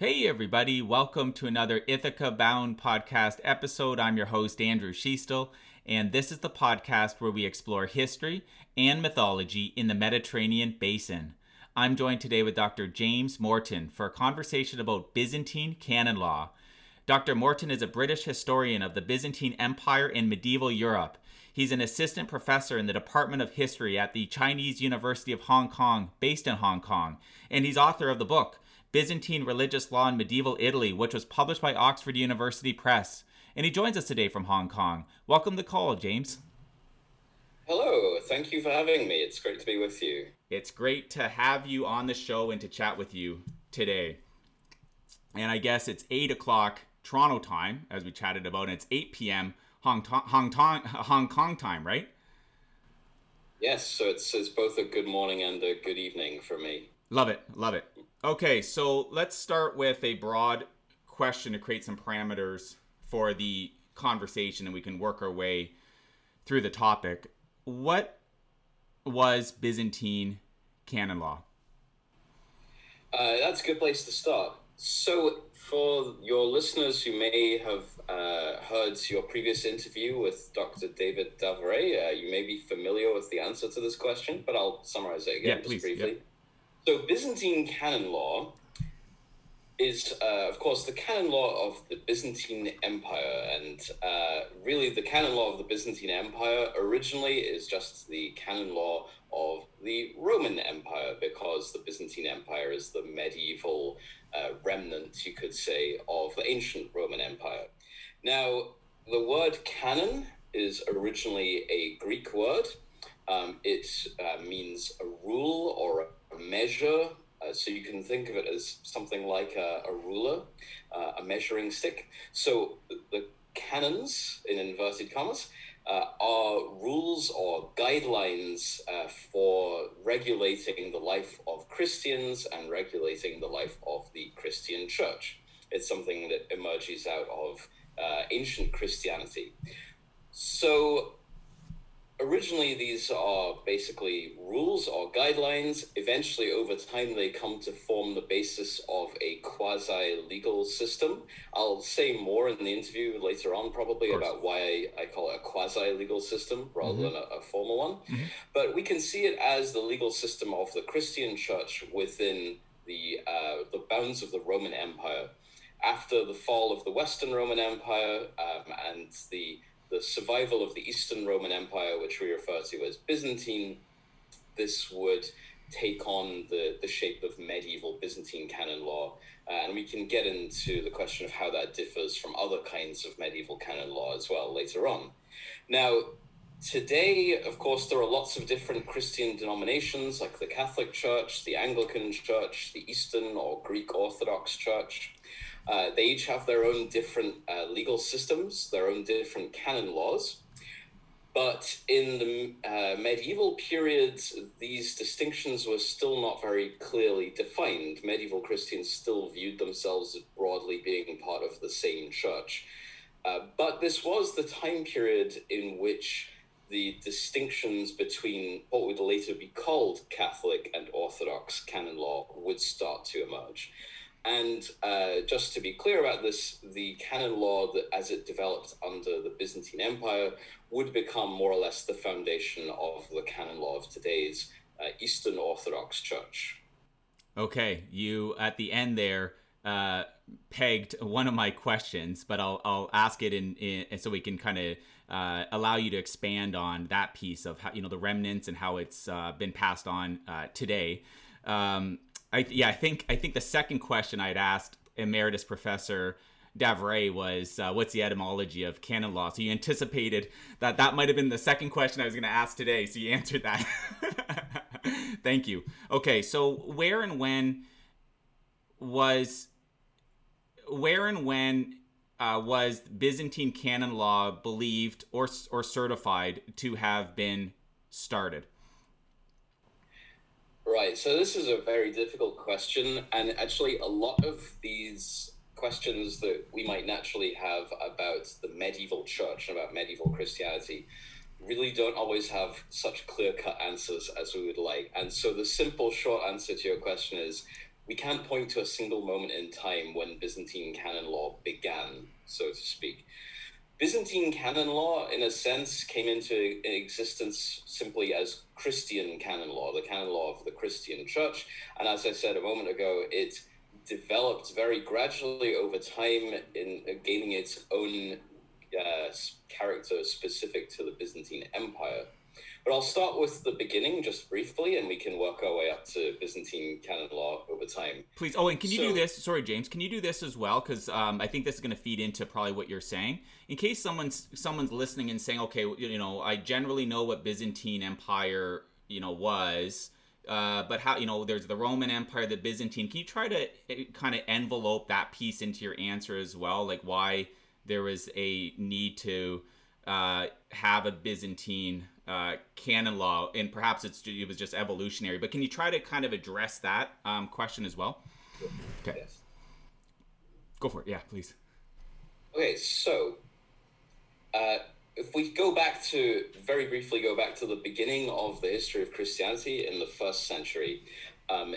Hey, everybody, welcome to another Ithaca Bound podcast episode. I'm your host, Andrew Schiestel, and this is the podcast where we explore history and mythology in the Mediterranean basin. I'm joined today with Dr. James Morton for a conversation about Byzantine canon law. Dr. Morton is a British historian of the Byzantine Empire in medieval Europe. He's an assistant professor in the Department of History at the Chinese University of Hong Kong, based in Hong Kong, and he's author of the book Byzantine Religious Law in Medieval Italy, which was published by Oxford University Press. And he joins us today from Hong Kong. Welcome to the call, James. Hello, thank you for having me. It's great to be with you. It's great to have you on the show and to chat with you today. And I guess it's 8 o'clock Toronto time, as we chatted about, and it's 8 p.m. Hong, Hong, Hong Kong time, right? Yes, so it's, it's both a good morning and a good evening for me. Love it, love it. Okay, so let's start with a broad question to create some parameters for the conversation and we can work our way through the topic. What was Byzantine canon law? Uh, that's a good place to start. So, for your listeners who may have uh, heard your previous interview with Dr. David Davray, uh, you may be familiar with the answer to this question, but I'll summarize it again yeah, just please. briefly. Yep. So, Byzantine canon law is, uh, of course, the canon law of the Byzantine Empire. And uh, really, the canon law of the Byzantine Empire originally is just the canon law of the Roman Empire, because the Byzantine Empire is the medieval uh, remnant, you could say, of the ancient Roman Empire. Now, the word canon is originally a Greek word. Um, it uh, means a rule or a measure. Uh, so you can think of it as something like a, a ruler, uh, a measuring stick. So the, the canons, in inverted commas, uh, are rules or guidelines uh, for regulating the life of Christians and regulating the life of the Christian church. It's something that emerges out of uh, ancient Christianity. So originally these are basically rules or guidelines. Eventually over time they come to form the basis of a quasi legal system. I'll say more in the interview later on probably about why I, I, call it a quasi legal system rather mm-hmm. than a, a, formal one. Mm-hmm. but we can see it as the legal system of the christian church within the uh, the bounds of the roman empire. After the fall of the western roman empire um, and the the survival of the Eastern Roman Empire, which we refer to as Byzantine, this would take on the, the shape of medieval Byzantine canon law. Uh, and we can get into the question of how that differs from other kinds of medieval canon law as well later on. Now, today, of course, there are lots of different Christian denominations like the Catholic Church, the Anglican Church, the Eastern or Greek Orthodox Church. Uh, they each have their own different uh, legal systems, their own different canon laws. But in the uh, medieval period, these distinctions were still not very clearly defined. Medieval Christians still viewed themselves as broadly being part of the same church. Uh, but this was the time period in which the distinctions between what would later be called Catholic and Orthodox canon law would start to emerge. And uh, just to be clear about this, the canon law that as it developed under the Byzantine Empire would become more or less the foundation of the canon law of today's uh, Eastern Orthodox Church. Okay, you at the end there uh, pegged one of my questions, but I'll I'll ask it in, in so we can kind of uh, allow you to expand on that piece of how you know the remnants and how it's uh, been passed on uh, today. Um, I yeah, I think I think the second question I'd asked emeritus professor Davray was uh, what's the etymology of canon law? So you anticipated that that might have been the second question I was going to ask today. So you answered that. Thank you. Okay, so where and when was where and when uh, was Byzantine canon law believed or or certified to have been started? Right. So this is a very difficult question, and actually, a lot of these questions that we might naturally have about the medieval church and about medieval Christianity really don't always have such clear cut answers as we would like. And so the simple short answer to your question is we can't point to a single moment in time when Byzantine canon law began, so to speak. Byzantine canon law, in a sense, came into existence simply as Christian canon law, the canon law of the Christian church. And as I said a moment ago, it developed very gradually over time in gaining its own uh, character specific to the Byzantine Empire. But I'll start with the beginning just briefly, and we can work our way up to Byzantine canon law over time. Please. Oh, and can you so, do this? Sorry, James. Can you do this as well? Because um, I think this is going to feed into probably what you're saying. In case someone's someone's listening and saying, okay, you know, I generally know what Byzantine Empire, you know, was. Uh, but how you know there's the Roman Empire, the Byzantine. Can you try to eh, kind of envelope that piece into your answer as well, like why there was a need to uh, have a Byzantine uh, canon law, and perhaps it's it was just evolutionary. But can you try to kind of address that um, question as well? Okay. Yes. Go for it. Yeah, please. Okay, so uh, if we go back to very briefly go back to the beginning of the history of Christianity in the first century, um,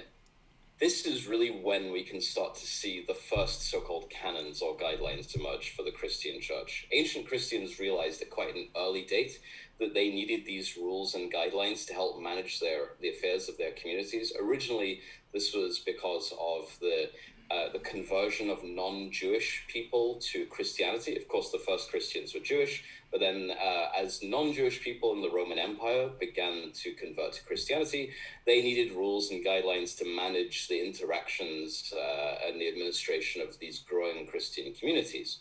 this is really when we can start to see the first so-called canons or guidelines emerge for the Christian church. Ancient Christians realized at quite an early date that they needed these rules and guidelines to help manage their the affairs of their communities. Originally, this was because of the uh, the conversion of non-Jewish people to Christianity. Of course, the first Christians were Jewish, but then uh, as non-Jewish people in the Roman Empire began to convert to Christianity, they needed rules and guidelines to manage the interactions uh, and the administration of these growing Christian communities.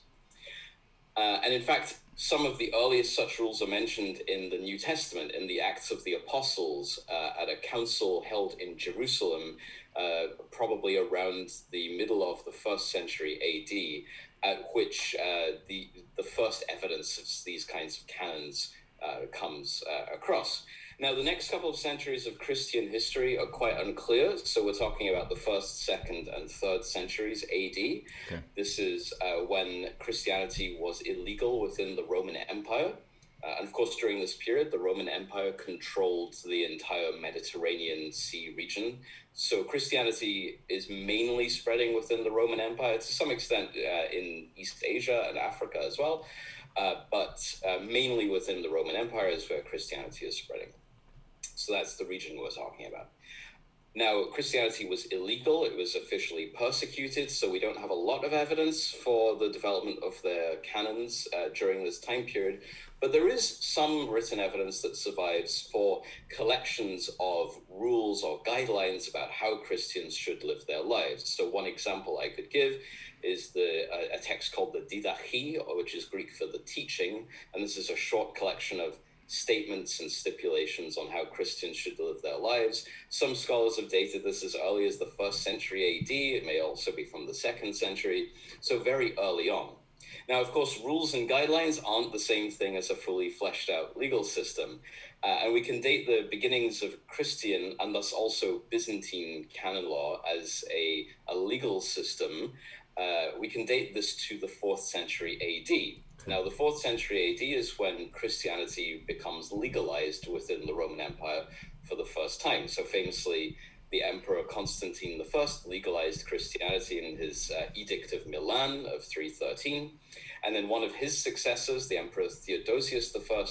Uh, and in fact, some of the earliest such rules are mentioned in the New Testament, in the Acts of the Apostles, uh, at a council held in Jerusalem, uh, probably around the middle of the first century AD, at which uh, the the first evidence of these kinds of canons uh, comes uh, across. Now, the next couple of centuries of Christian history are quite unclear. So, we're talking about the first, second, and third centuries AD. Okay. This is uh, when Christianity was illegal within the Roman Empire. Uh, and of course, during this period, the Roman Empire controlled the entire Mediterranean Sea region. So Christianity is mainly spreading within the Roman Empire, to some extent uh, in East Asia and Africa as well, uh, but uh, mainly within the Roman Empire is where Christianity is spreading. So that's the region we're talking about. Now, Christianity was illegal, it was officially persecuted, so we don't have a lot of evidence for the development of their canons uh, during this time period. But there is some written evidence that survives for collections of rules or guidelines about how Christians should live their lives. So, one example I could give is the uh, a text called the Didache, which is Greek for the teaching, and this is a short collection of statements and stipulations on how Christians should live their lives. Some scholars have dated this as early as the first century AD. It may also be from the second century, so very early on. Now, of course, rules and guidelines aren't the same thing as a fully fleshed out legal system. Uh, and we can date the beginnings of Christian and thus also Byzantine canon law as a, a legal system. Uh, we can date this to the fourth century AD. Now, the fourth century AD is when Christianity becomes legalized within the Roman Empire for the first time. So, famously, the Emperor Constantine I legalized Christianity in his uh, Edict of Milan of 313. And then one of his successors, the Emperor Theodosius I,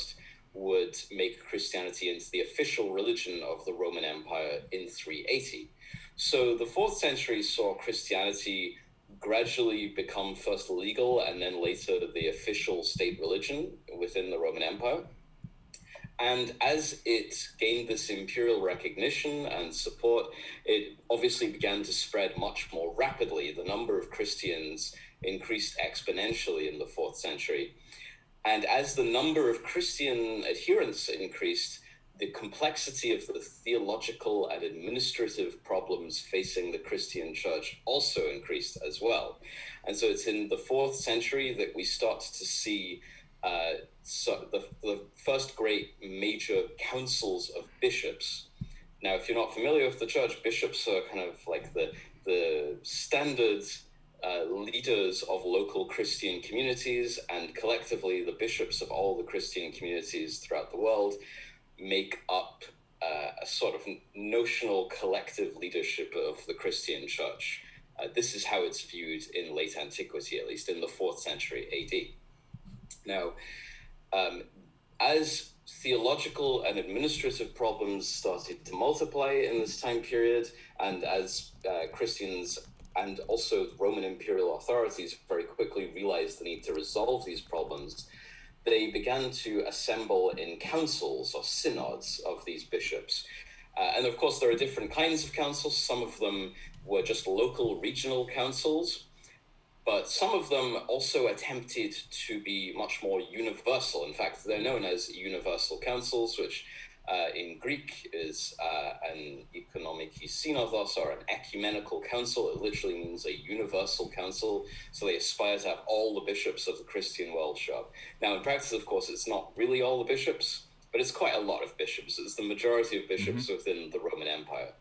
would make Christianity into the official religion of the Roman Empire in 380. So the fourth century saw Christianity gradually become first legal and then later the official state religion within the Roman Empire. And as it gained this imperial recognition and support, it obviously began to spread much more rapidly. The number of Christians increased exponentially in the fourth century. And as the number of Christian adherents increased, the complexity of the theological and administrative problems facing the Christian church also increased as well. And so it's in the fourth century that we start to see uh, so the, the first great major councils of bishops. Now, if you're not familiar with the church, bishops are kind of like the, the standard uh, leaders of local Christian communities, and collectively, the bishops of all the Christian communities throughout the world make up uh, a sort of notional collective leadership of the Christian church. Uh, this is how it's viewed in late antiquity, at least in the fourth century AD. Now, um, as theological and administrative problems started to multiply in this time period, and as uh, Christians and also Roman imperial authorities very quickly realized the need to resolve these problems, they began to assemble in councils or synods of these bishops. Uh, and of course, there are different kinds of councils. Some of them were just local regional councils, but some of them also attempted to be much more universal. In fact, they're known as universal councils, which uh, in Greek is uh, an oikoumenike synodos or an ecumenical council. It literally means a universal council. So they aspire to have all the bishops of the Christian world show up. Now, in practice, of course, it's not really all the bishops, but it's quite a lot of bishops. It's the majority of bishops mm-hmm. within the Roman Empire.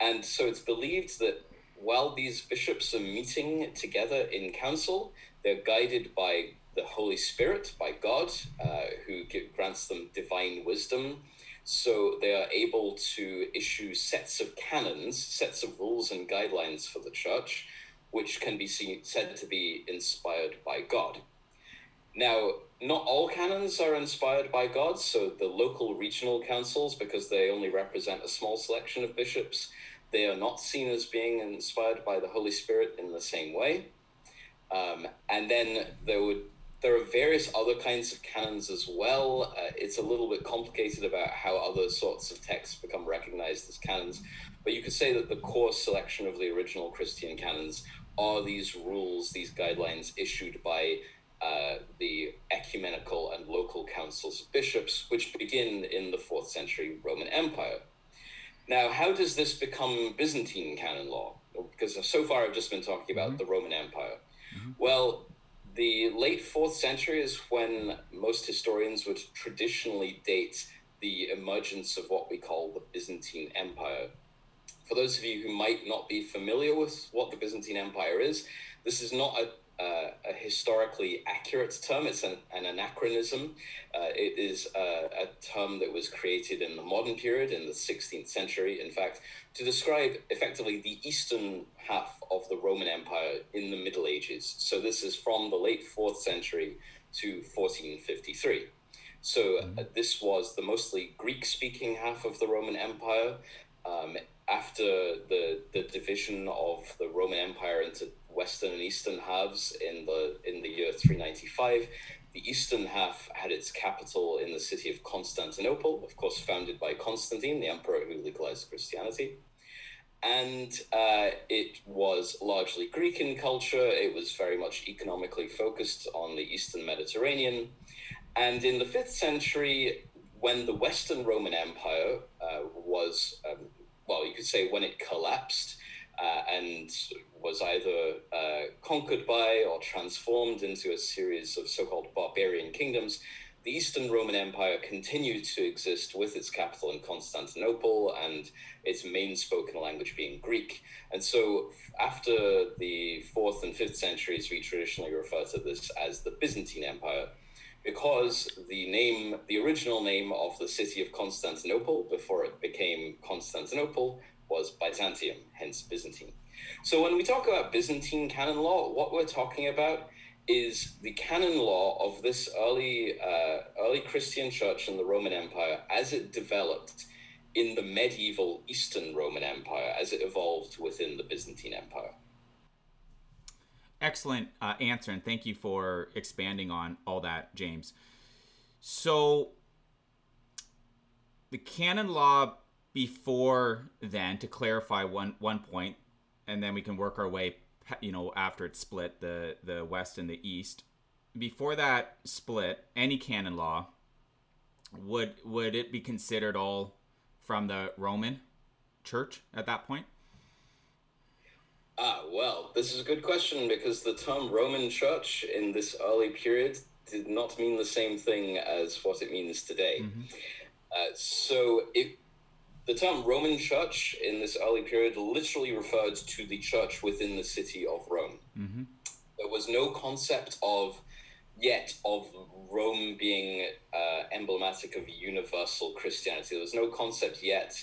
And so it's believed that while these bishops are meeting together in council, they're guided by the Holy Spirit, by God, uh, who grants them divine wisdom so they are able to issue sets of canons, sets of rules and guidelines for the church, which can be seen, said to be inspired by God. Now, not all canons are inspired by God, so the local regional councils, because they only represent a small selection of bishops, they are not seen as being inspired by the Holy Spirit in the same way. Um, and then there would there are various other kinds of canons as well. Uh, it's a little bit complicated about how other sorts of texts become recognized as canons, but you could say that the core selection of the original Christian canons are these rules, these guidelines issued by uh, the ecumenical and local councils of bishops, which begin in the fourth century Roman Empire. Now, how does this become Byzantine canon law? Because so far I've just been talking about mm-hmm. the Roman Empire. Mm-hmm. Well, the late fourth century is when most historians would traditionally date the emergence of what we call the Byzantine Empire. For those of you who might not be familiar with what the Byzantine Empire is, this is not a uh, a historically accurate term. It's an, an anachronism. Uh, it is a, a, term that was created in the modern period, in the 16th century, in fact, to describe effectively the eastern half of the Roman Empire in the Middle Ages. So this is from the late 4th century to 1453. So mm-hmm. uh, this was the mostly Greek speaking half of the Roman Empire. Um, after the, the division of the Roman Empire into western and eastern halves in the in the year 395. The eastern half had its capital in the city of Constantinople, of course, founded by Constantine, the emperor who legalized Christianity. And uh, it was largely Greek in culture. It was very much economically focused on the Eastern Mediterranean. And in the fifth century, when the Western Roman Empire uh, was, um, well, you could say when it collapsed, uh, and was either uh, conquered by or transformed into a series of so called barbarian kingdoms, the Eastern Roman Empire continued to exist with its capital in Constantinople and its main spoken language being Greek. And so, after the fourth and fifth centuries, we traditionally refer to this as the Byzantine Empire because the name, the original name of the city of Constantinople before it became Constantinople was Byzantium, hence Byzantine. So when we talk about Byzantine canon law, what we're talking about is the canon law of this early uh, early Christian church in the Roman Empire as it developed in the medieval Eastern Roman Empire as it evolved within the Byzantine Empire. Excellent uh, answer, and thank you for expanding on all that, James. So, the canon law before then to clarify one one point and then we can work our way you know after it's split the the west and the east. Before that split any canon law would would it be considered all from the roman church at that point? Ah well this is a good question because the term roman church in this early period did not mean the same thing as what it means today. Mm-hmm. uh, so it the term Roman church in this early period literally referred to the church within the city of Rome. Mm-hmm. There was no concept of yet of Rome being uh, emblematic of universal Christianity. There was no concept yet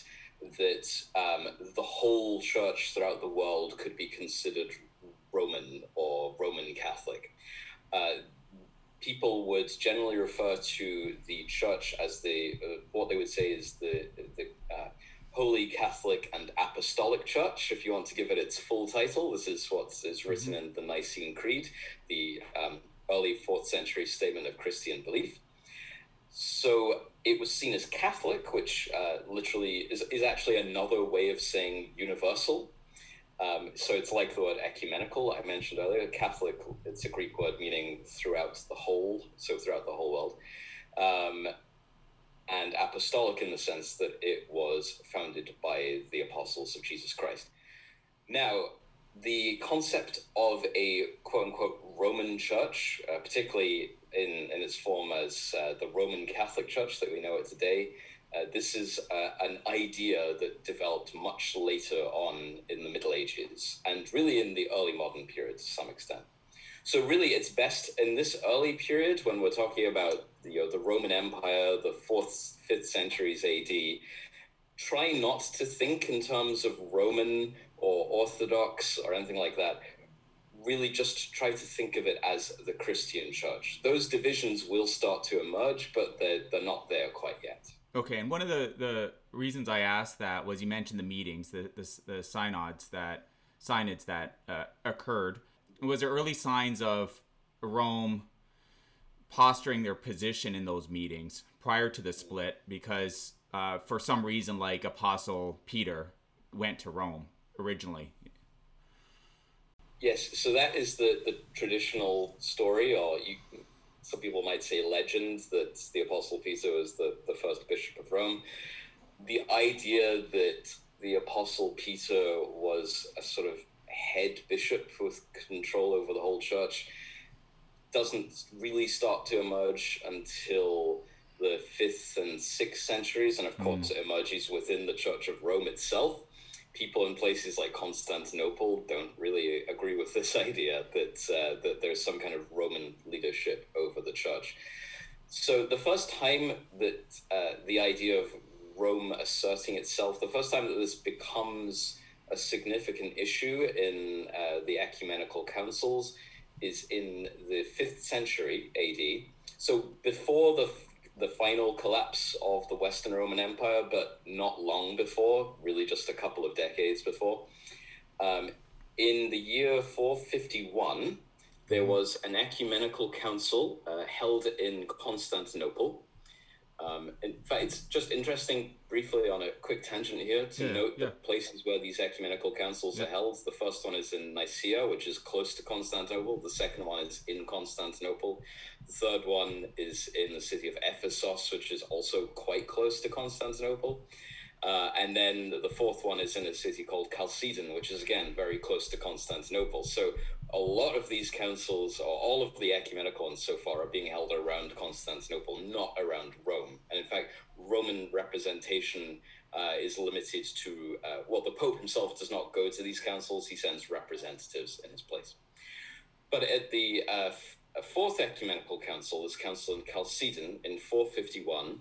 that um, the whole church throughout the world could be considered Roman or Roman Catholic. Uh, people would generally refer to the church as the uh, what they would say is the the uh, Holy Catholic and Apostolic Church. If you want to give it its full title, this is what is written mm-hmm. in the Nicene Creed, the um, early fourth century statement of Christian belief. So it was seen as Catholic, which uh, literally is, is actually another way of saying universal. Um, so it's like the word ecumenical I mentioned earlier. Catholic, it's a Greek word meaning throughout the whole, so throughout the whole world. Um, and apostolic in the sense that it was founded by the apostles of Jesus Christ. Now, the concept of a quote unquote Roman church, uh, particularly in, in its form as uh, the Roman Catholic Church that we know it today, uh, this is uh, an idea that developed much later on in the Middle Ages and really in the early modern period to some extent. So really, it's best in this early period when we're talking about you know, the Roman Empire, the fourth, fifth centuries AD. Try not to think in terms of Roman or Orthodox or anything like that. Really, just try to think of it as the Christian church. Those divisions will start to emerge, but they're, they're not there quite yet. Okay, and one of the, the reasons I asked that was you mentioned the meetings, the the, the synods that synods that uh, occurred. Was there early signs of Rome posturing their position in those meetings prior to the split? Because uh, for some reason, like Apostle Peter went to Rome originally. Yes, so that is the, the traditional story, or you, some people might say legend that the Apostle Peter was the, the first bishop of Rome. The idea that the Apostle Peter was a sort of head bishop with control over the whole church doesn't really start to emerge until the fifth and sixth centuries, and of course, mm. it emerges within the Church of Rome itself people in places like Constantinople don't really agree with this idea that uh, that there's some kind of Roman leadership over the church. So the first time that uh, the idea of Rome asserting itself, the first time that this becomes a significant issue in uh, the ecumenical councils is in the fifth century AD. So before the the final collapse of the Western Roman Empire, but not long before, really just a couple of decades before. Um, in the year 451, there mm-hmm. was an ecumenical council uh, held in Constantinople um, in fact, it's just interesting, briefly on a quick tangent here, to yeah, note yeah. the places where these ecumenical councils yeah. are held. The first one is in Nicaea, which is close to Constantinople. The second one is in Constantinople. The third one is in the city of Ephesus, which is also quite close to Constantinople. Uh, and then the fourth one is in a city called Chalcedon, which is again very close to Constantinople. So a lot of these councils, or all of the ecumenical ones so far, are being held around Constantinople, not around Rome. And in fact, Roman representation uh, is limited to, uh, well, the Pope himself does not go to these councils, he sends representatives in his place. But at the uh, uh, Fourth Ecumenical Council, this council in Chalcedon in 451,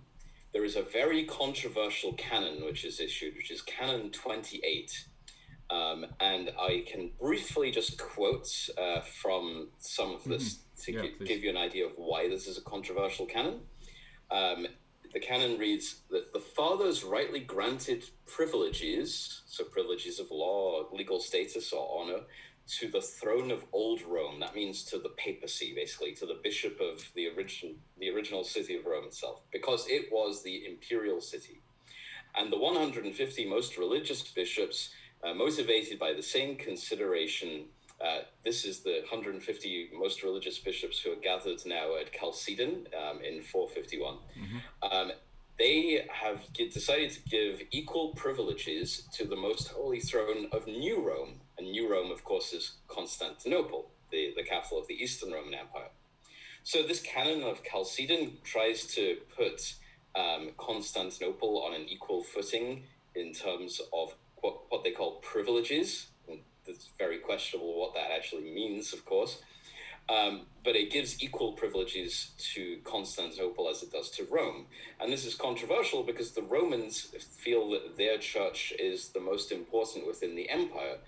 there is a very controversial canon which is issued, which is Canon 28 um, and I can briefly just quote uh, from some of this mm-hmm. to yeah, g- give you an idea of why this is a controversial canon. Um, the canon reads that the fathers rightly granted privileges, so privileges of law, legal status, or honor, to the throne of Old Rome. That means to the papacy, basically, to the bishop of the original, the original city of Rome itself, because it was the imperial city. And the 150 most religious bishops uh, motivated by the same consideration. Uh, this is the 150 most religious bishops who are gathered now at Chalcedon um, in 451. Mm-hmm. Um, they have decided to give equal privileges to the most holy throne of New Rome. And New Rome, of course, is Constantinople, the, the capital of the Eastern Roman Empire. So this canon of Chalcedon tries to put um, Constantinople on an equal footing in terms of what, what they call privileges. It's very questionable what that actually means, of course. Um, but it gives equal privileges to Constantinople as it does to Rome. And this is controversial because the Romans feel that their church is the most important within the empire.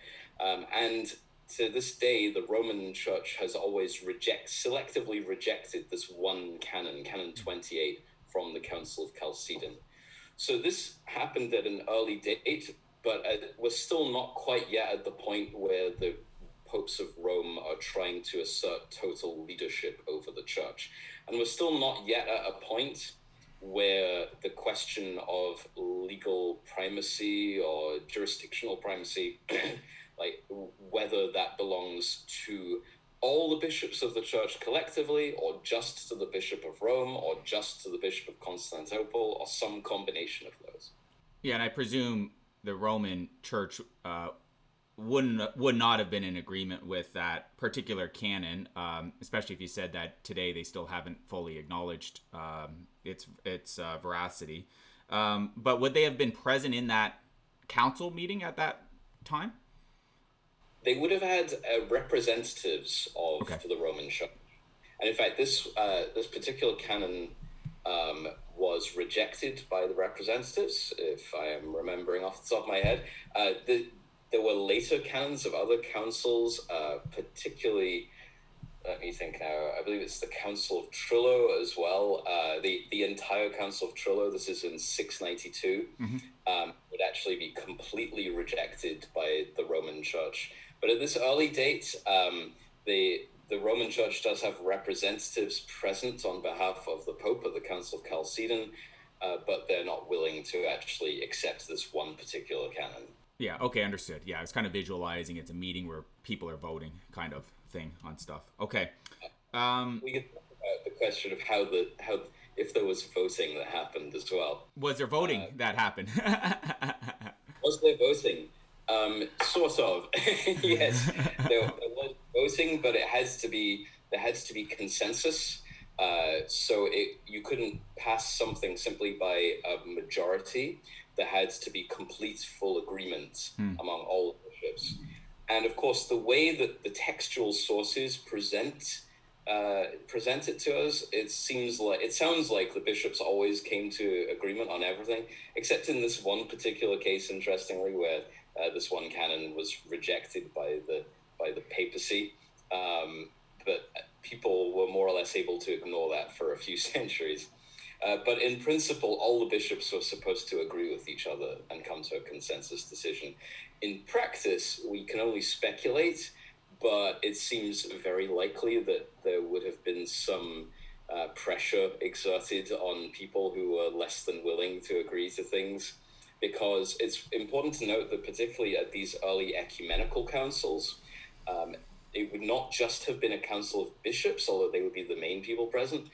Um, and to this day, the Roman Church has always reject selectively rejected this one canon, Canon 28, from the Council of Chalcedon. So this happened at an early date, but we're still not quite yet at the point where the popes of Rome are trying to assert total leadership over the church. And we're still not yet at a point where the question of legal primacy or jurisdictional primacy like whether that belongs to all the bishops of the church collectively, or just to the Bishop of Rome, or just to the Bishop of Constantinople, or some combination of those. Yeah, and I presume the Roman Church uh, wouldn't would not have been in agreement with that particular canon, um, especially if you said that today they still haven't fully acknowledged um, its its uh, veracity. Um, but would they have been present in that council meeting at that time? they would have had uh, representatives of okay. the Roman Church, and in fact, this uh, this particular canon um, was rejected by the representatives. If I am remembering off the top of my head, uh, the, there were later canons of other councils, uh, particularly. Let me think now. I believe it's the Council of Trullo as well. Uh, the the entire Council of Trullo. This is in six ninety two. Mm-hmm. Um, would actually be completely rejected by the Roman Church. But at this early date, um, the the Roman Church does have representatives present on behalf of the Pope at the Council of Chalcedon, uh, but they're not willing to actually accept this one particular canon. Yeah. Okay. Understood. Yeah, it's kind of visualizing. It's a meeting where people are voting, kind of thing on stuff. Okay. Um, we can talk about the question of how the how if there was voting that happened as well. Was there voting uh, that happened? was there voting? Um, sort of. yes, there, there, was voting, but it has to be there has to be consensus. Uh, so it you couldn't pass something simply by a majority. There had to be complete, full agreement hmm. among all bishops. And of course, the way that the textual sources present uh, present it to us, it seems like it sounds like the bishops always came to agreement on everything, except in this one particular case, interestingly, where uh, this one canon was rejected by the by the papacy, um, but people were more or less able to ignore that for a few centuries. Uh, but in principle, all the bishops were supposed to agree with each other and come to a consensus decision. In practice, we can only speculate, but it seems very likely that there would have been some uh, pressure exerted on people who were less than willing to agree to things because it's important to note that particularly at these early ecumenical councils, um, it would not just have been a council of bishops, although they would be the main people present.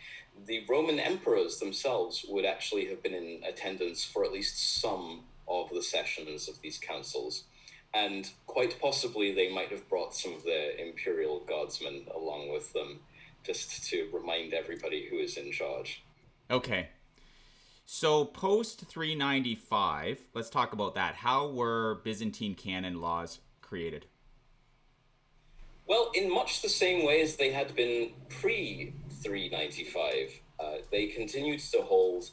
The Roman emperors themselves would actually have been in attendance for at least some of the sessions of these councils. And quite possibly they might have brought some of their imperial guardsmen along with them just to remind everybody who is in charge. Okay, so post 395, let's talk about that. How were Byzantine canon laws created? Well, in much the same way as they had been pre 395, uh, they continued to hold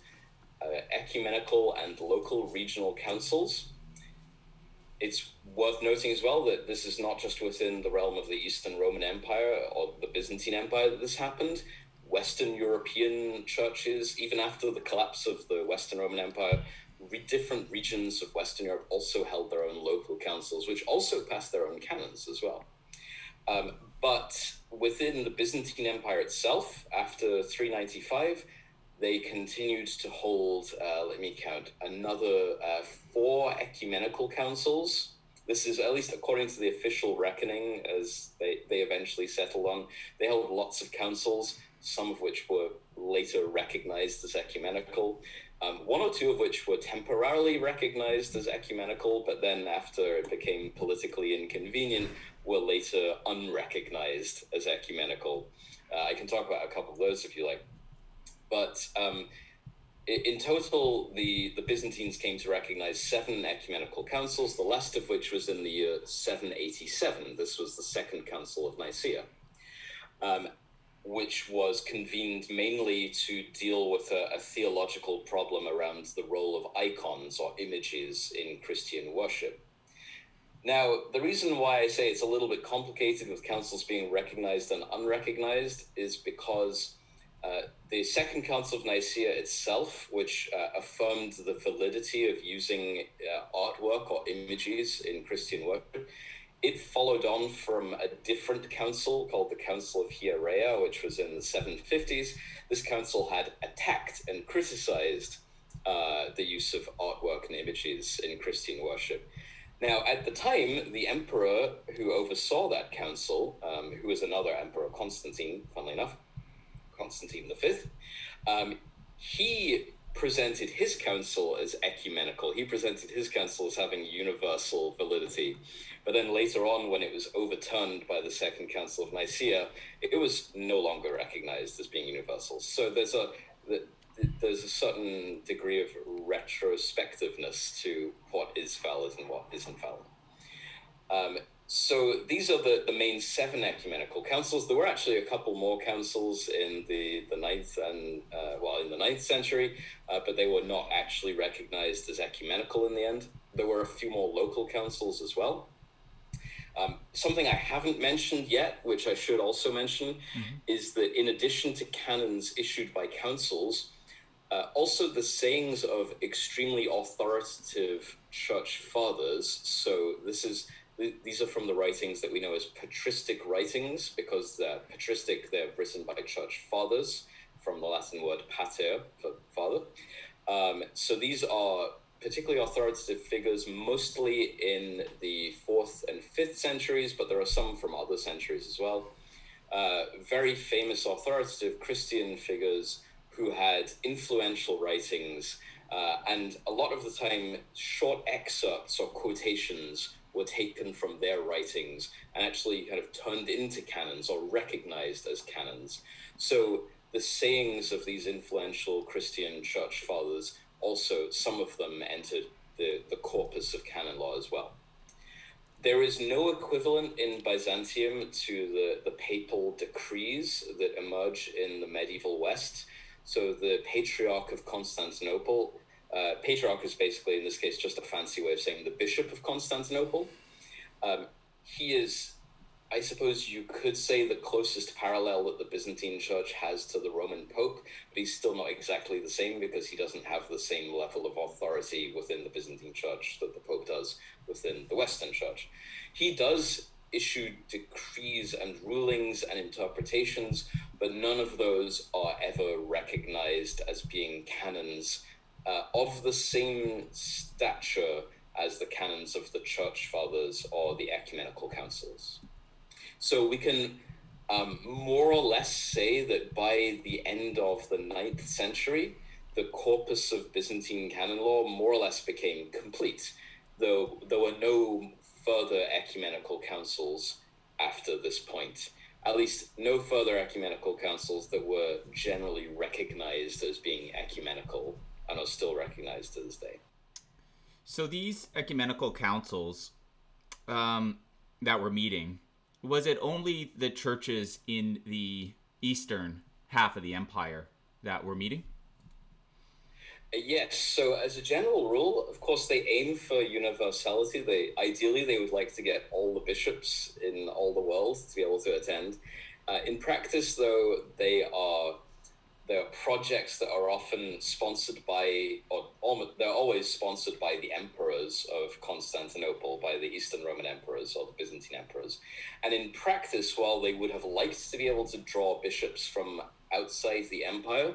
uh, ecumenical and local regional councils. It's worth noting as well that this is not just within the realm of the Eastern Roman Empire or the Byzantine Empire that this happened. Western European churches, even after the collapse of the Western Roman Empire, re- different regions of Western Europe also held their own local councils, which also passed their own canons as well. Um, but within the Byzantine Empire itself, after 395, they continued to hold, uh, let me count, another uh, four ecumenical councils. This is at least according to the official reckoning, as they, they eventually settled on. They held lots of councils some of which were later recognized as ecumenical, um, one or two of which were temporarily recognized as ecumenical, but then after it became politically inconvenient, were later unrecognized as ecumenical. Uh, I can talk about a couple of those if you like. But um, in total, the, the Byzantines came to recognize seven ecumenical councils, the last of which was in the year 787. This was the Second Council of Nicaea. um, which was convened mainly to deal with a, a, theological problem around the role of icons or images in Christian worship. Now, the reason why I say it's a little bit complicated with councils being recognized and unrecognized is because uh, the Second Council of Nicaea itself, which uh, affirmed the validity of using uh, artwork or images in Christian worship, it followed on from a different council called the Council of Hierea, which was in the 750s. This council had attacked and criticized uh, the use of artwork and images in Christian worship. Now, at the time, the emperor who oversaw that council, um, who was another emperor, Constantine, funnily enough, Constantine V, um, he presented his council as ecumenical. He presented his council as having universal validity. But then later on, when it was overturned by the Second Council of Nicaea, it was no longer recognized as being universal. So there's a there's a certain degree of retrospectiveness to what is valid and what isn't valid. Um, so these are the, the main seven ecumenical councils. There were actually a couple more councils in the, the ninth and uh, well in the ninth century, uh, but they were not actually recognized as ecumenical in the end. There were a few more local councils as well. Um, something I haven't mentioned yet, which I should also mention, mm-hmm. is that in addition to canons issued by councils, uh, also the sayings of extremely authoritative church fathers. So this is these are from the writings that we know as patristic writings because they're patristic. They're written by church fathers from the Latin word pater for father. Um, so these are particularly authoritative figures, mostly in the fourth and fifth centuries, but there are some from other centuries as well. Uh, very famous authoritative Christian figures who had influential writings, uh, and a lot of the time, short excerpts or quotations were taken from their writings and actually kind of turned into canons or recognized as canons. So the sayings of these influential Christian church fathers also, some of them entered the, the corpus of canon law as well. There is no equivalent in Byzantium to the, the papal decrees that emerge in the medieval West. So the Patriarch of Constantinople, uh, Patriarch is basically, in this case, just a fancy way of saying the Bishop of Constantinople. Um, he is I suppose you could say the closest parallel that the Byzantine Church has to the Roman Pope, but he's still not exactly the same because he doesn't have the same level of authority within the Byzantine Church that the Pope does within the Western Church. He does issue decrees and rulings and interpretations, but none of those are ever recognized as being canons uh, of the same stature as the canons of the Church Fathers or the ecumenical councils. So we can um, more or less say that by the end of the ninth century, the corpus of Byzantine canon law more or less became complete, though there were no further ecumenical councils after this point. At least, no further ecumenical councils that were generally recognized as being ecumenical and are still recognized to this day. So, these ecumenical councils um, that were meeting, was it only the churches in the eastern half of the empire that were meeting? Yes. So, as a general rule, of course, they aim for universality. They ideally they would like to get all the bishops in all the world to be able to attend. Uh, in practice, though, they are there are projects that are often sponsored by, or almost, they're always sponsored by the emperors of Constantinople, by the Eastern Roman emperors or the Byzantine emperors. And in practice, while they would have liked to be able to draw bishops from outside the empire,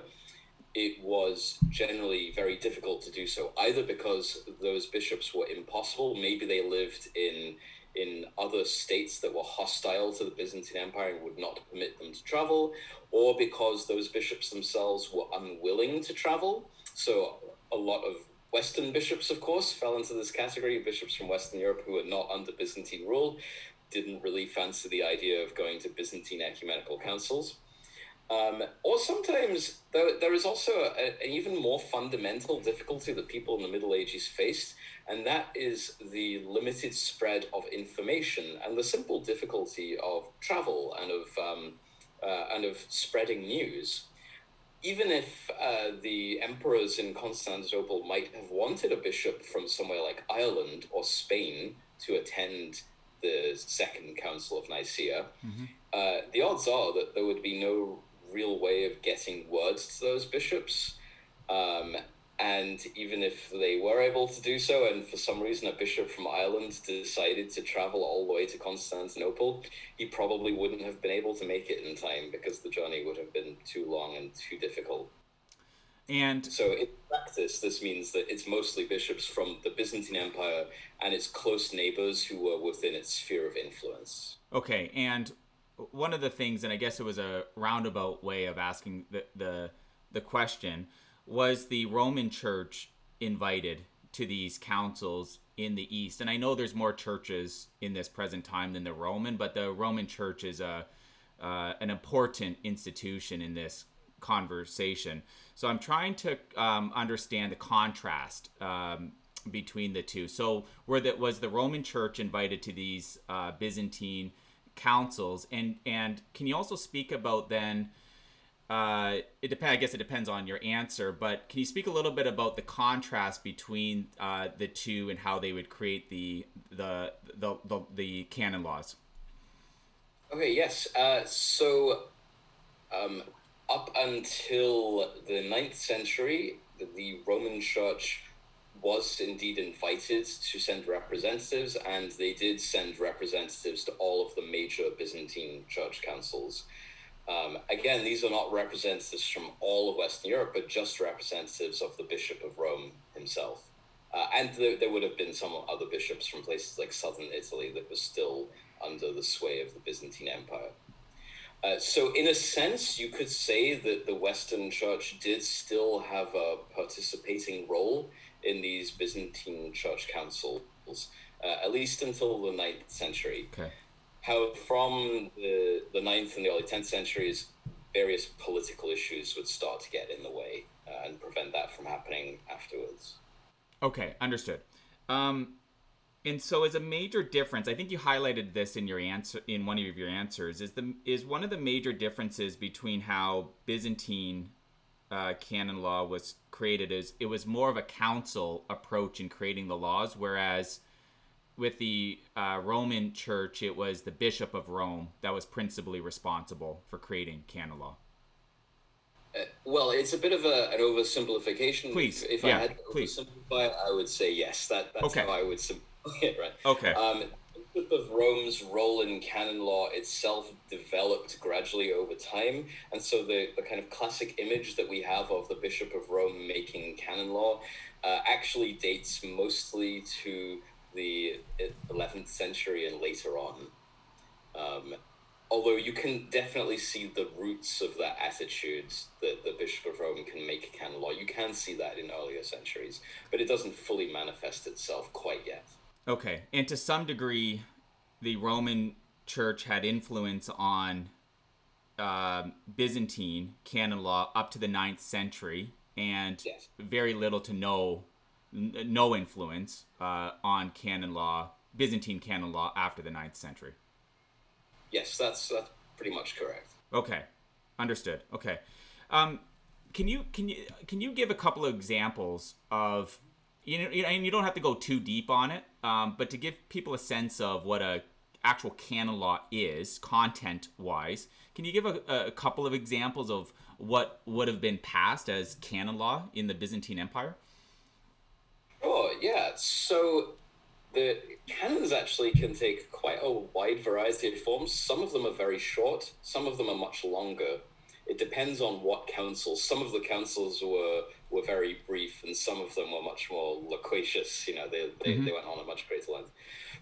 it was generally very difficult to do so, either because those bishops were impossible, maybe they lived in in other states that were hostile to the Byzantine Empire and would not permit them to travel, or because those bishops themselves were unwilling to travel. So a lot of Western bishops, of course, fell into this category. Bishops from Western Europe who were not under Byzantine rule didn't really fancy the idea of going to Byzantine ecumenical councils. Um, or sometimes there, there is also an even more fundamental difficulty that people in the Middle Ages faced, and that is the limited spread of information and the simple difficulty of travel and of um, uh, and of spreading news. Even if uh, the emperors in Constantinople might have wanted a bishop from somewhere like Ireland or Spain to attend the Second Council of Nicaea, mm-hmm. uh, the odds are that there would be no real way of getting words to those bishops. Um, and even if they were able to do so, and for some reason a bishop from Ireland decided to travel all the way to Constantinople, he probably wouldn't have been able to make it in time because the journey would have been too long and too difficult. And so, in practice, this means that it's mostly bishops from the Byzantine Empire and its close neighbors who were within its sphere of influence. Okay, and one of the things, and I guess it was a roundabout way of asking the the, the question was the Roman Church invited to these councils in the East? And I know there's more churches in this present time than the Roman, but the Roman Church is a uh, an important institution in this conversation. So I'm trying to um, understand the contrast um, between the two. So were that was the Roman Church invited to these uh, Byzantine councils, and and can you also speak about then? Uh, it depends. I guess it depends on your answer, but can you speak a little bit about the contrast between uh, the two and how they would create the the the the, the canon laws? Okay. Yes. Uh, so, um, up until the ninth century, the Roman Church was indeed invited to send representatives, and they did send representatives to all of the major Byzantine church councils. Um, again, these are not representatives from all of Western Europe, but just representatives of the Bishop of Rome himself. Uh, and there, there would have been some other bishops from places like southern Italy that were still under the sway of the Byzantine Empire. Uh, so, in a sense, you could say that the Western Church did still have a participating role in these Byzantine church councils, uh, at least until the ninth century. Okay how from the, the 9th and the early 10th centuries, various political issues would start to get in the way uh, and prevent that from happening afterwards. Okay, understood. Um, and so, as a major difference, I think you highlighted this in your answer in one of your answers. Is the is one of the major differences between how Byzantine uh, canon law was created is it was more of a council approach in creating the laws, whereas with the uh, Roman Church, it was the Bishop of Rome that was principally responsible for creating canon law. Uh, well, it's a bit of a, an oversimplification. Please, if, if yeah, I had to please. oversimplify it, I would say yes. That that's okay. how I would simplify it. Right. Okay. Um, Bishop of Rome's role in canon law itself developed gradually over time, and so the, the kind of classic image that we have of the Bishop of Rome making canon law uh, actually dates mostly to the 11th century and later on. Um, although you can definitely see the roots of that attitude that the Bishop of Rome can make canon law. You can see that in earlier centuries, but it doesn't fully manifest itself quite yet. Okay, and to some degree, the Roman Church had influence on uh, Byzantine canon law up to the 9th century, and yes. very little to no no influence uh, on canon law, Byzantine canon law after the 9th century. Yes, that's that's pretty much correct. Okay, understood. Okay, um, can you can you can you give a couple of examples of you know, and you don't have to go too deep on it, um, but to give people a sense of what a actual canon law is, content wise, can you give a, a couple of examples of what would have been passed as canon law in the Byzantine Empire? Yeah. So the canons actually can take quite a wide variety of forms. Some of them are very short, some of them are much longer. It depends on what councils. Some of the councils were were very brief, and some of them were much more loquacious. You know, they, they, mm-hmm. they went on a much greater length.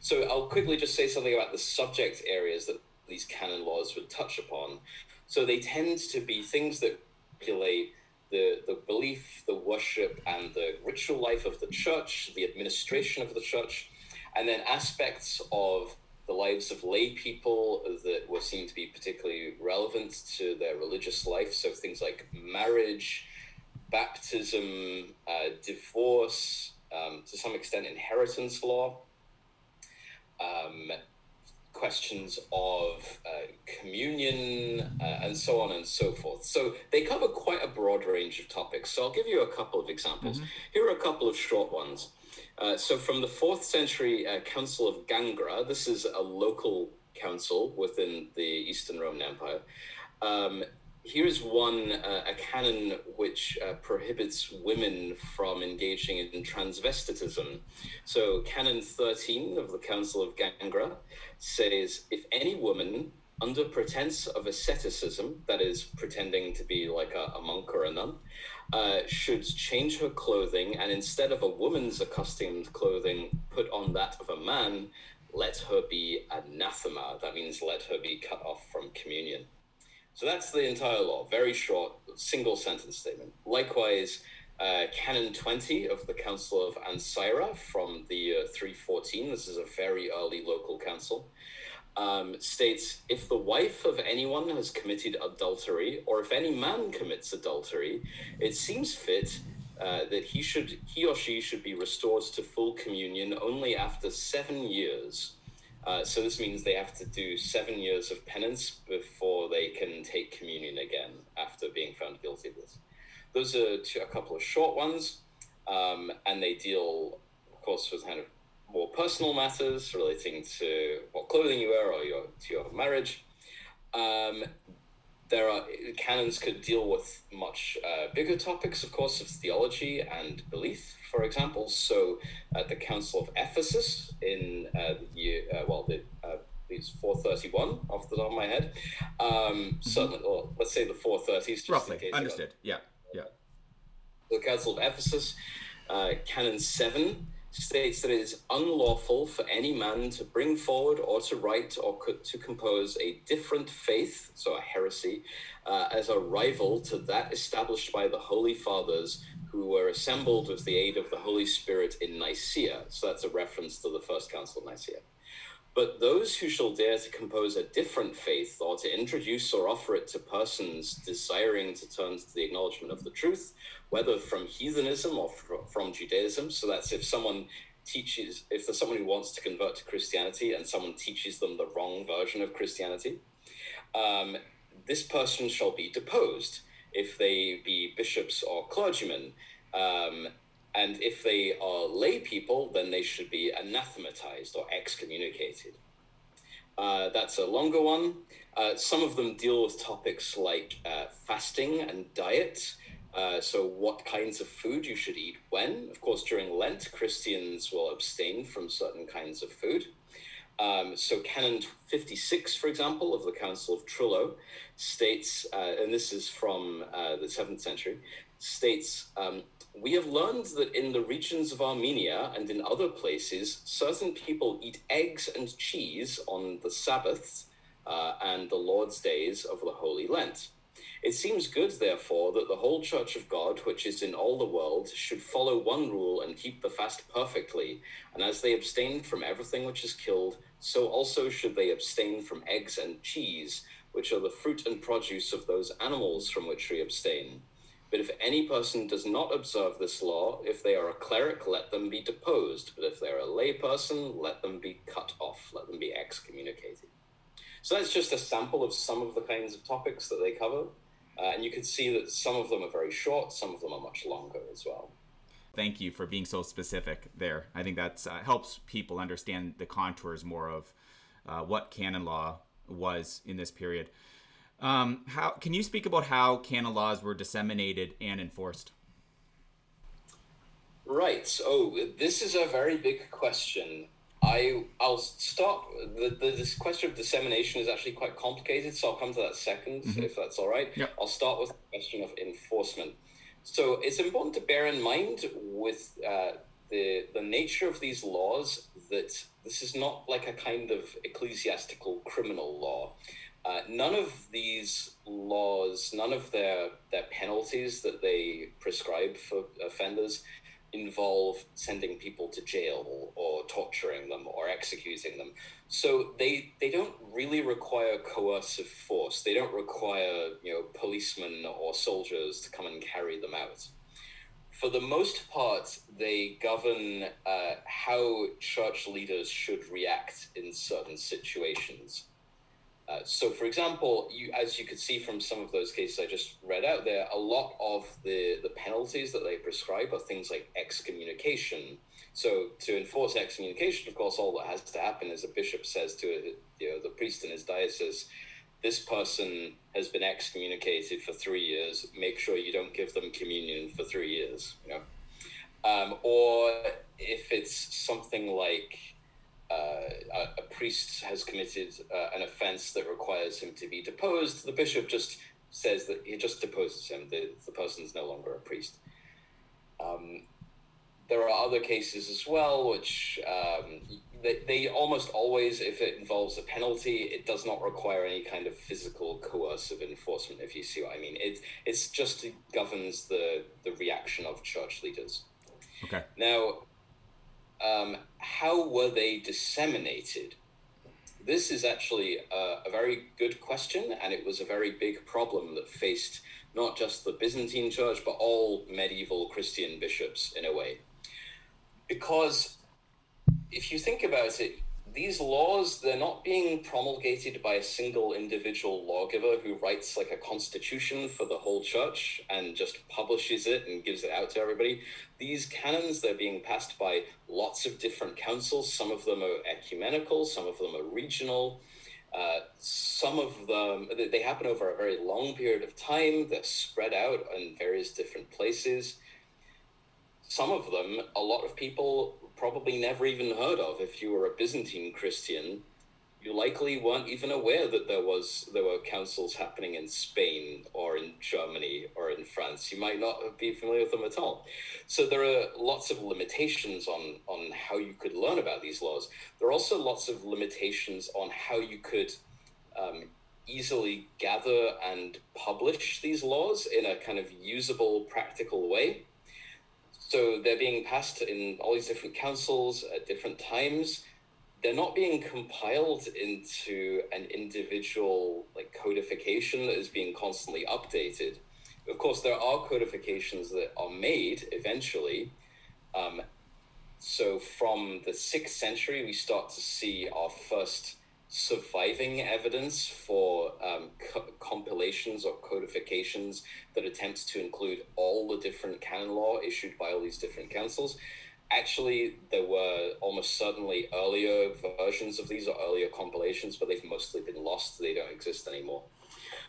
So I'll quickly just say something about the subject areas that these canon laws would touch upon. So they tend to be things that regulate the, the belief, the worship, and the ritual life of the church, the administration of the church, and then aspects of the lives of lay people that were seen to be particularly relevant to their religious life. So things like marriage, baptism, uh, divorce, um, to some extent, inheritance law. Um, questions of uh, communion, uh, and so on and so forth. So they cover quite a broad range of topics. So I'll give you a couple of examples. Mm-hmm. Here are a couple of short ones. Uh, so from the fourth century uh, Council of Gangra, this is a local council within the Eastern Roman Empire. Um, here's one uh, a canon which uh, prohibits women from engaging in transvestitism. So canon 13 of the council of gangra says if any woman under pretense of asceticism that is pretending to be like a, a monk or a nun uh, should change her clothing and instead of a woman's accustomed clothing put on that of a man let her be anathema. That means let her be cut off from communion so that's the entire law, very short, single sentence statement. Likewise, uh, Canon 20 of the Council of Ancyra from the year 314, this is a very early local council, um, states if the wife of anyone has committed adultery, or if any man commits adultery, it seems fit uh, that he should he or she should be restored to full communion only after seven years uh, so this means they have to do seven years of penance before they can take communion again after being found guilty of this. Those are two, a couple of short ones, um, and they deal, of course, with kind of more personal matters relating to what clothing you wear or your to your marriage. Um, there are canons could deal with much uh, bigger topics, of course, of theology and belief for example. So at the Council of Ephesus in uh, the year, uh, well, the, uh, it's 431 off the top of my head. Um, mm-hmm. Certainly, or let's say the 430s. Roughly, understood. Yeah, yeah. The Council of Ephesus, uh, Canon 7 states that it is unlawful for any man to bring forward or to write or co- to compose a different faith, so a heresy, uh, as a rival to that established by the Holy Fathers who were assembled with the aid of the Holy Spirit in Nicaea. So that's a reference to the First Council of Nicaea. But those who shall dare to compose a different faith or to introduce or offer it to persons desiring to turn to the acknowledgement of the truth, whether from heathenism or from Judaism, so that's if someone teaches, if there's someone who wants to convert to Christianity and someone teaches them the wrong version of Christianity, um, this person shall be deposed if they be bishops or clergymen. Um, and if they are lay people, then they should be anathematized or excommunicated. Uh, that's a longer one. Uh, some of them deal with topics like uh, fasting and diet. Uh, so, what kinds of food you should eat when. Of course, during Lent, Christians will abstain from certain kinds of food. Um, so, Canon 56, for example, of the Council of Trullo, states, uh, and this is from uh, the 7th century, states um, We have learned that in the regions of Armenia and in other places, certain people eat eggs and cheese on the Sabbaths uh, and the Lord's days of the Holy Lent. It seems good, therefore, that the whole Church of God, which is in all the world, should follow one rule and keep the fast perfectly. And as they abstain from everything which is killed, so also should they abstain from eggs and cheese, which are the fruit and produce of those animals from which we abstain. But if any person does not observe this law, if they are a cleric, let them be deposed. But if they're a lay person, let them be cut off, let them be excommunicated. So that's just a sample of some of the kinds of topics that they cover. Uh, and you can see that some of them are very short, some of them are much longer as well. Thank you for being so specific there. I think that uh, helps people understand the contours more of uh, what canon law was in this period. Um, how can you speak about how canon laws were disseminated and enforced? Right. So this is a very big question. I I'll stop. The, the this question of dissemination is actually quite complicated, so I'll come to that 2nd mm-hmm. if that's all right. Yep. I'll start with the question of enforcement. So it's important to bear in mind with uh, the the nature of these laws that this is not like a kind of ecclesiastical criminal law. Uh, none of these laws, none of their their penalties that they prescribe for offenders involve sending people to jail or torturing them or executing them. So they they don't really require coercive force. They don't require you know policemen or soldiers to come and carry them out for the most part, they govern uh, how church leaders should react in certain situations. Uh, so, for example, you, as you could see from some of those cases I just read out there, a lot of the, the penalties that they prescribe are things like excommunication. So, to enforce excommunication, of course, all that has to happen is a bishop says to you know, the priest in his diocese, this person has been excommunicated for three years. Make sure you don't give them communion for three years. You know, um, or if it's something like uh, a, a, priest has committed uh, an offense that requires him to be deposed, the bishop just says that he just deposes him. The, the person is no longer a priest. Um, there are other cases as well, which um, they, they almost always, if it involves a penalty, it does not require any kind of physical coercive enforcement. If you see what I mean, it it's just governs the the reaction of church leaders. Okay. Now, um, how were they disseminated? This is actually a, a very good question, and it was a very big problem that faced not just the Byzantine Church, but all medieval Christian bishops in a way. Because if you think about it, these laws, they're not being promulgated by a single individual lawgiver who writes like a constitution for the whole church and just publishes it and gives it out to everybody. These canons, they're being passed by lots of different councils. Some of them are ecumenical, some of them are regional. Uh, some of them, they happen over a very long period of time. They're spread out in various different places. Some of them, a lot of people probably never even heard of if you were a Byzantine Christian. You likely weren't even aware that there was there were councils happening in Spain or in Germany or in France. You might not be familiar with them at all. So there are lots of limitations on on how you could learn about these laws. There are also lots of limitations on how you could um, easily gather and publish these laws in a kind of usable, practical way. So they're being passed in all these different councils at different times. They're not being compiled into an individual like codification that is being constantly updated. Of course, there are codifications that are made eventually. Um, so from the sixth century, we start to see our first surviving evidence for um, co- compilations or codifications that attempts to include all the different canon law issued by all these different councils. Actually, there were almost certainly earlier versions of these or earlier compilations, but they've mostly been lost. They don't exist anymore.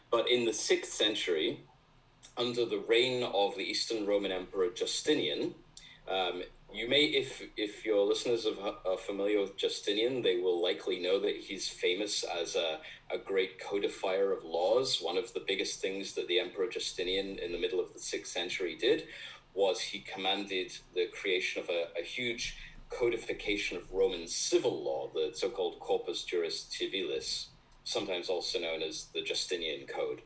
But in the sixth century, under the reign of the Eastern Roman Emperor Justinian, um, you may, if if your listeners are familiar with Justinian, they will likely know that he's famous as a, a great codifier of laws. One of the biggest things that the Emperor Justinian in the middle of the sixth century did was he commanded the creation of a, a huge codification of Roman civil law, the so-called Corpus Juris Civilis, sometimes also known as the Justinian Code.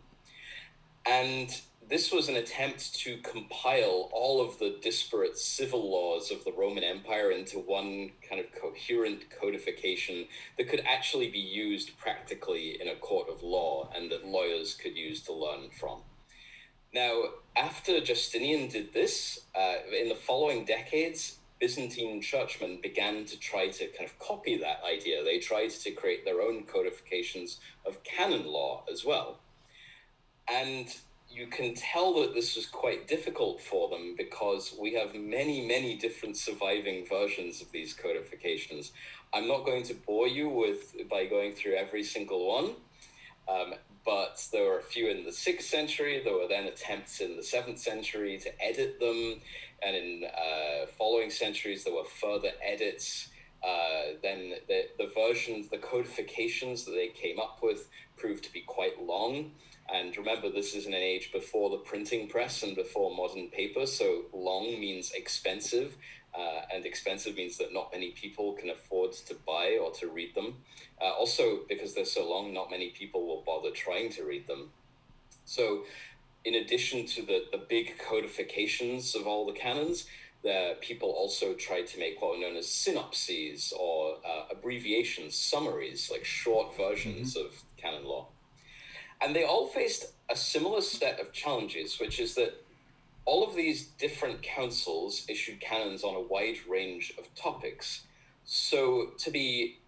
And this was an attempt to compile all of the disparate civil laws of the Roman Empire into one kind of coherent codification that could actually be used practically in a court of law and that lawyers could use to learn from. Now, after Justinian did this, uh, in the following decades, Byzantine churchmen began to try to kind of copy that idea. They tried to create their own codifications of canon law as well. And you can tell that this was quite difficult for them because we have many, many different surviving versions of these codifications. I'm not going to bore you with by going through every single one, um, but there were a few in the sixth century. There were then attempts in the seventh century to edit them, and in uh, following centuries there were further edits. Uh, then the, the versions, the codifications that they came up with proved to be quite long. And remember, this is in an age before the printing press and before modern paper. So long means expensive, uh, and expensive means that not many people can afford to buy or to read them. Uh, also, because they're so long, not many people will bother trying to read them. So, in addition to the, the big codifications of all the canons, the people also tried to make what were known as synopses or uh, abbreviations, summaries, like short versions mm-hmm. of canon law. And they all faced a similar set of challenges, which is that all of these different councils issued canons on a wide range of topics. So to be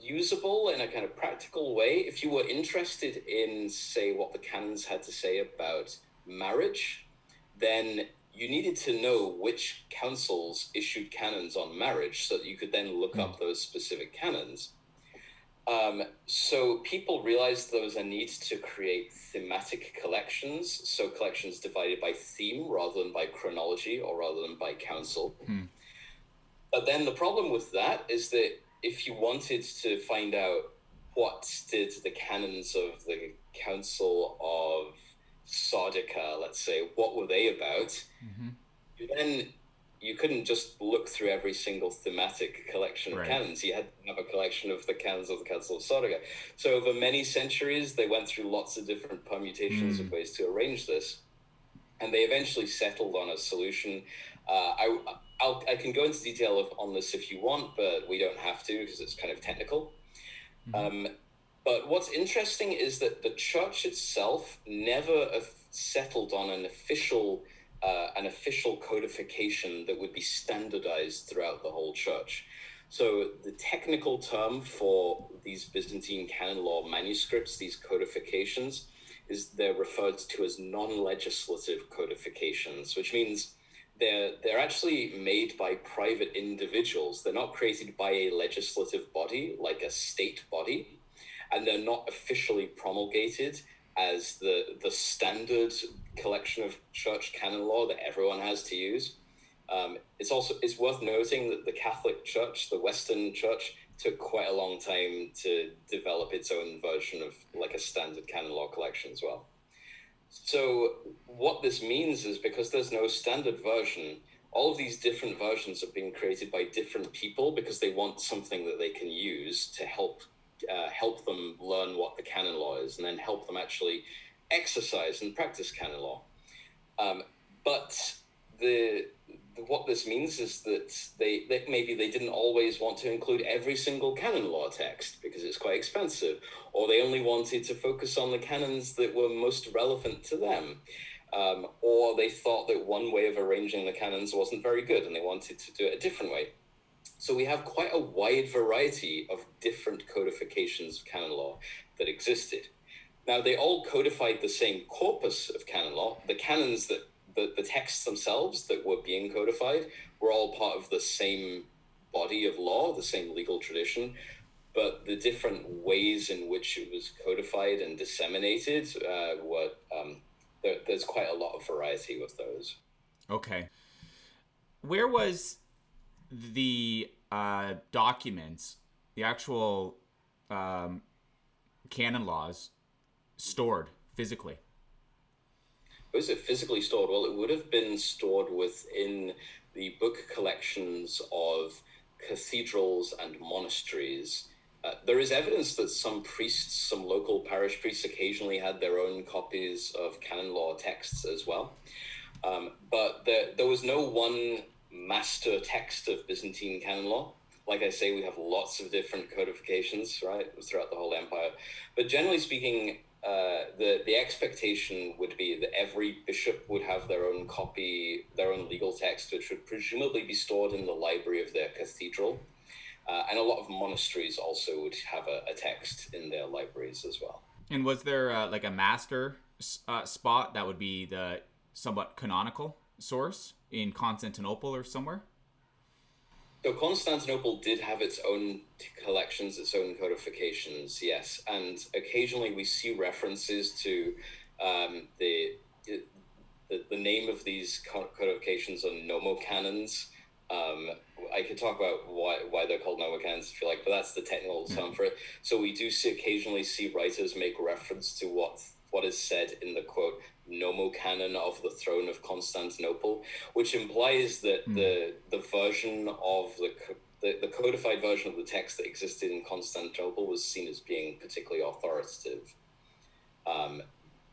usable in a kind of practical way. If you were interested in, say, what the canons had to say about marriage, then you needed to know which councils issued canons on marriage so that you could then look mm. up those specific canons. Um, so people realized there was a need to create thematic collections, so collections divided by theme rather than by chronology or rather than by council. Hmm. But then the problem with that is that if you wanted to find out what did the canons of the Council of Sardica, let's say, what were they about, mm-hmm. then you couldn't just look through every single thematic collection of right. canons. You had to have a collection of the canons of the Council of Sardica. So over many centuries, they went through lots of different permutations mm. of ways to arrange this, and they eventually settled on a solution. Uh, I I'll, i can go into detail of, on this if you want, but we don't have to because it's kind of technical. Mm-hmm. Um, but what's interesting is that the church itself never settled on an official uh, an official codification that would be standardized throughout the whole church. So the technical term for these Byzantine canon law manuscripts, these codifications, is they're referred to as non-legislative codifications, which means they're they're actually made by private individuals. They're not created by a legislative body like a state body, and they're not officially promulgated as the the standard collection of church canon law that everyone has to use. Um, it's also it's worth noting that the Catholic Church, the Western Church, took quite a long time to develop its own version of like a standard canon law collection as well. So what this means is because there's no standard version, all of these different versions are being created by different people because they want something that they can use to help uh, help them learn what the canon law is, and then help them actually exercise and practice canon law. Um, but the, the, what this means is that they that maybe they didn't always want to include every single canon law text because it's quite expensive, or they only wanted to focus on the canons that were most relevant to them. Um, or they thought that one way of arranging the canons wasn't very good and they wanted to do it a different way. So we have quite a wide variety of different codifications of canon law that existed. Now, they all codified the same corpus of canon law. The canons that the, the texts themselves that were being codified were all part of the same body of law, the same legal tradition, but the different ways in which it was codified and disseminated uh, were um, there, there's quite a lot of variety with those. Okay, where was the uh, documents, the actual um, canon laws stored physically? Was it physically stored? Well, it would have been stored within the book collections of cathedrals and monasteries. Uh, there is evidence that some priests, some local parish priests, occasionally had their own copies of canon law texts as well. Um, but there, there was no one master text of Byzantine canon law. Like I say, we have lots of different codifications, right, throughout the whole empire. But generally speaking, uh, the the expectation would be that every bishop would have their own copy, their own legal text, which would presumably be stored in the library of their cathedral. Uh, and a lot of monasteries also would have a, a, text in their libraries as well. And was there uh, like a master uh, spot that would be the somewhat canonical source in Constantinople or somewhere? So Constantinople did have its own collections, its own codifications, yes, and occasionally we see references to um, the, the the name of these codifications are nomocanons. Um, I could talk about why why they're called nomocanons if you like, but that's the technical term mm-hmm. for it. So we do see occasionally see writers make reference to what what is said in the quote nomocanon of the throne of Constantinople, which implies that mm. the the version of the, the the codified version of the text that existed in Constantinople was seen as being particularly authoritative. Um,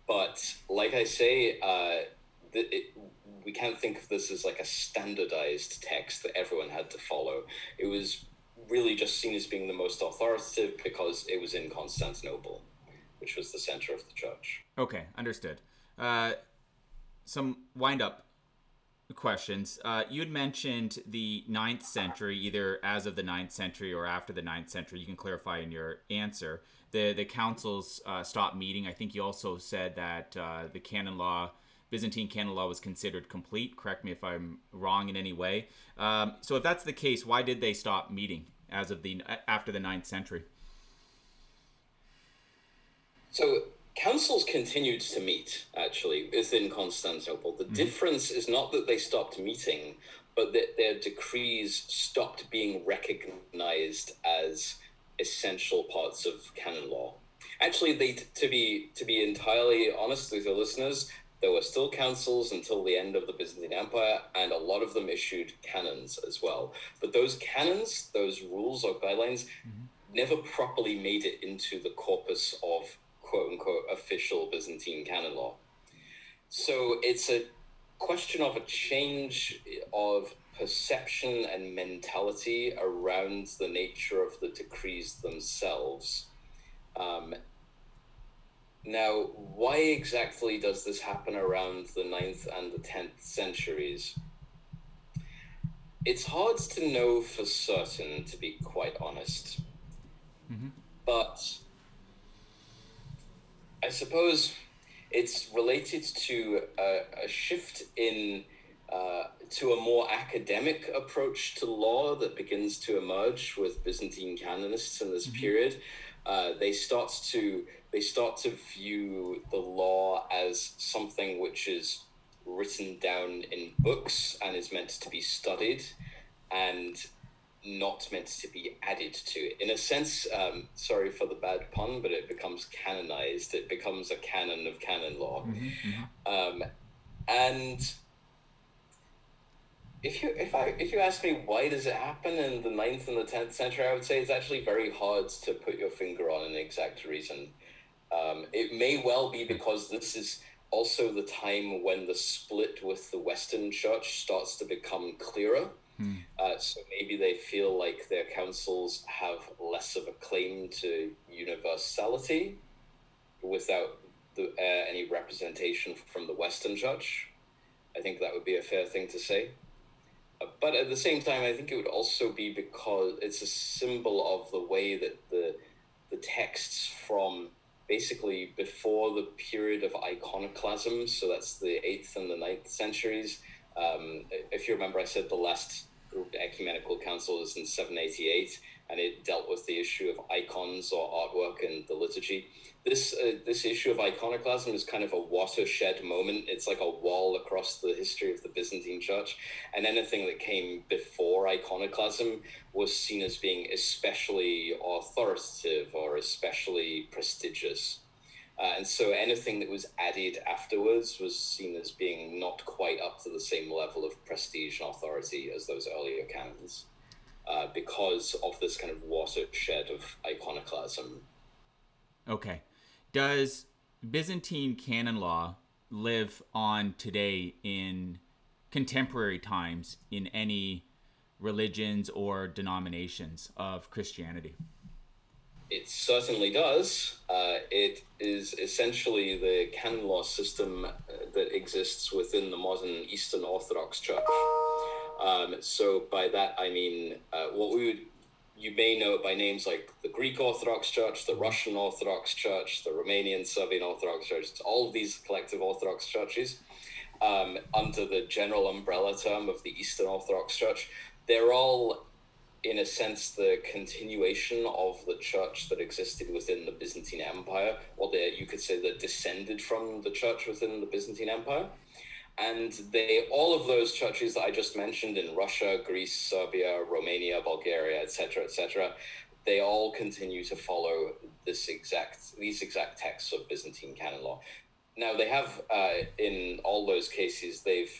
but like I say, uh, the, it, we can't think of this as like a standardized text that everyone had to follow. It was really just seen as being the most authoritative because it was in Constantinople, which was the center of the church. Okay, understood. Uh, some wind up questions. Uh, you had mentioned the ninth century, either as of the ninth century or after the ninth century. You can clarify in your answer. The the councils uh, stopped meeting. I think you also said that uh, the canon law, Byzantine canon law, was considered complete. Correct me if I'm wrong in any way. Um, so if that's the case, why did they stop meeting as of the after the ninth century? So councils continued to meet actually within Constantinople. The mm. difference is not that they stopped meeting, but that their decrees stopped being recognized as essential parts of canon law. Actually, they to be to be entirely honest with the listeners, there were still councils until the end of the Byzantine Empire, and a lot of them issued canons as well. But those canons, those rules or guidelines, mm-hmm. never properly made it into the corpus of quote unquote official Byzantine canon law. So it's a question of a change of perception and mentality around the nature of the decrees themselves. Um, now, why exactly does this happen around the 9th and the 10th centuries? It's hard to know for certain, to be quite honest. Mm-hmm. But I suppose it's related to a, a shift in uh, to a more academic approach to law that begins to emerge with Byzantine canonists in this mm-hmm. period. Uh, they start to they start to view the law as something which is written down in books and is meant to be studied, and not meant to be added to. In a sense, um, sorry for the bad pun, but it becomes canonized. It becomes a canon of canon law. Mm-hmm, mm-hmm. Um, and if you if I if you ask me why does it happen in the 9th and the tenth century, I would say it's actually very hard to put your finger on an exact reason. Um, it may well be because this is also the time when the split with the Western Church starts to become clearer. Hmm. Uh, so maybe they feel like their councils have less of a claim to universality without the, uh, any representation from the Western Church. I think that would be a fair thing to say. Uh, but at the same time, I think it would also be because it's a symbol of the way that the the texts from basically before the period of iconoclasm, so that's the 8th and the ninth centuries, um, if you remember, I said the last ecumenical council was in 788, and it dealt with the issue of icons or artwork in the liturgy. This uh, this issue of iconoclasm is kind of a watershed moment. It's like a wall across the history of the Byzantine Church, and anything that came before iconoclasm was seen as being especially authoritative or especially prestigious. Uh, and so anything that was added afterwards was seen as being not quite up to the same level of prestige and authority as those earlier canons uh, because of this kind of watershed of iconoclasm. Okay. Does Byzantine canon law live on today in contemporary times in any religions or denominations of Christianity? It certainly does. Uh, it is essentially the canon law system uh, that exists within the modern Eastern Orthodox Church. Um, so by that I mean uh, what we would you may know it by names like the Greek Orthodox Church, the Russian Orthodox Church, the Romanian Serbian Orthodox Church. It's All of these collective Orthodox churches, um, under the general umbrella term of the Eastern Orthodox Church, they're all in a sense, the continuation of the church that existed within the Byzantine Empire, or the, you could say that descended from the church within the Byzantine Empire. And they, all of those churches that I just mentioned in Russia, Greece, Serbia, Romania, Bulgaria, etc., etc., they all continue to follow this exact, these exact texts of Byzantine canon law. Now they have, uh, in all those cases, they've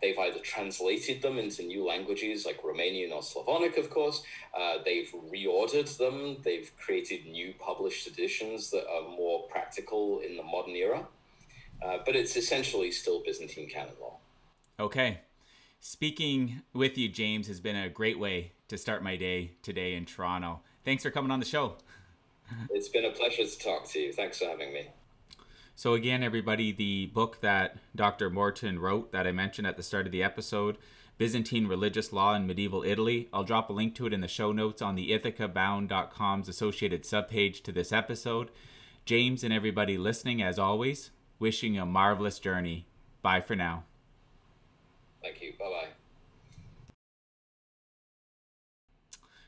they've either translated them into new languages like Romanian or Slavonic, of course. Uh, they've reordered them. They've created new published editions that are more practical in the modern era. Uh, but it's essentially still Byzantine canon law. Okay. Speaking with you, James, has been a great way to start my day today in Toronto. Thanks for coming on the show. it's been a pleasure to talk to you. Thanks for having me. So, again, everybody, the book that Dr. Morton wrote that I mentioned at the start of the episode, Byzantine Religious Law in Medieval Italy, I'll drop a link to it in the show notes on the ithacabound.com's associated subpage to this episode. James and everybody listening, as always, wishing a marvelous journey. Bye for now. Thank you. Bye bye.